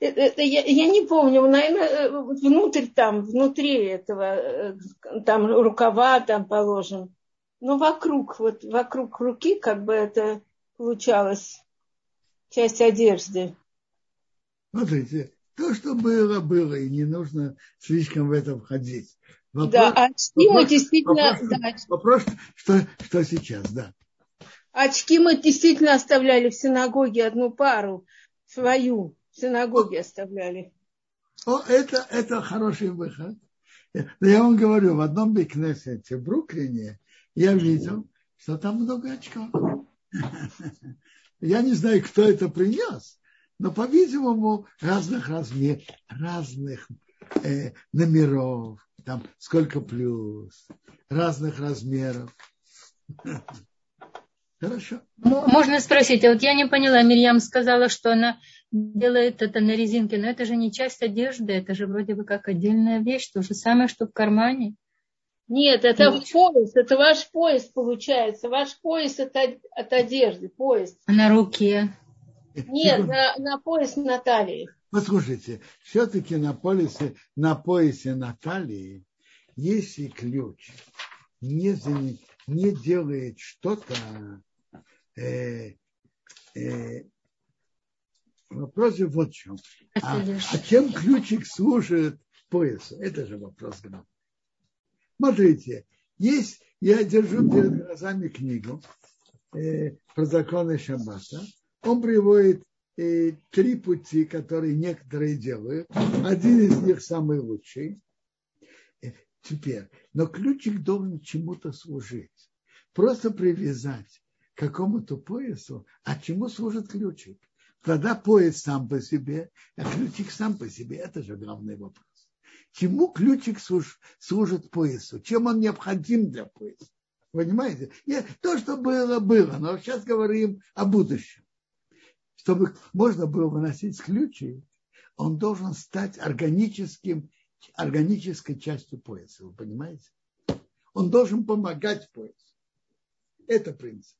Это, я, я не помню, наверное, э, внутрь там, внутри этого, э, там рукава там положим. Но вокруг, вот вокруг руки как бы это получалось часть одежды. Смотрите, то, что было, было, и не нужно слишком в это входить. Вопрос, да, а очки вопрос, мы действительно... Вопрос, да. вопрос что, что сейчас, да. Очки мы действительно оставляли в синагоге одну пару свою синагоге оставляли. О, это, это хороший выход. Но я вам говорю, в одном бикнесете в Бруклине я видел, что там много очков. Я не знаю, кто это принес, но, по-видимому, разных размеров, разных э, номеров, там сколько плюс, разных размеров. Хорошо. Можно спросить, а вот я не поняла, Мирьям сказала, что она делает это на резинке, но это же не часть одежды, это же вроде бы как отдельная вещь, то же самое, что в кармане. Нет, это Нет. пояс, это ваш пояс получается. Ваш пояс это от одежды, пояс. А на руке? Нет, на, на пояс на талии. Послушайте, все-таки на, поясе, на поясе на талии, если ключ не, не делает что-то, э, э, вопрос же вот в чем. А, а чем ключик служит поясу? Это же вопрос главный. Смотрите, есть, я держу перед глазами книгу э, про законы Шаббата. Он приводит э, три пути, которые некоторые делают. Один из них самый лучший. Э, теперь, но ключик должен чему-то служить. Просто привязать к какому-то поясу, а чему служит ключик? Тогда пояс сам по себе, а ключик сам по себе. Это же главный вопрос. Чему ключик служит поясу? Чем он необходим для пояса? Понимаете? И то, что было, было. Но сейчас говорим о будущем. Чтобы можно было выносить ключи, он должен стать органическим, органической частью пояса. Вы понимаете? Он должен помогать поясу. Это принцип.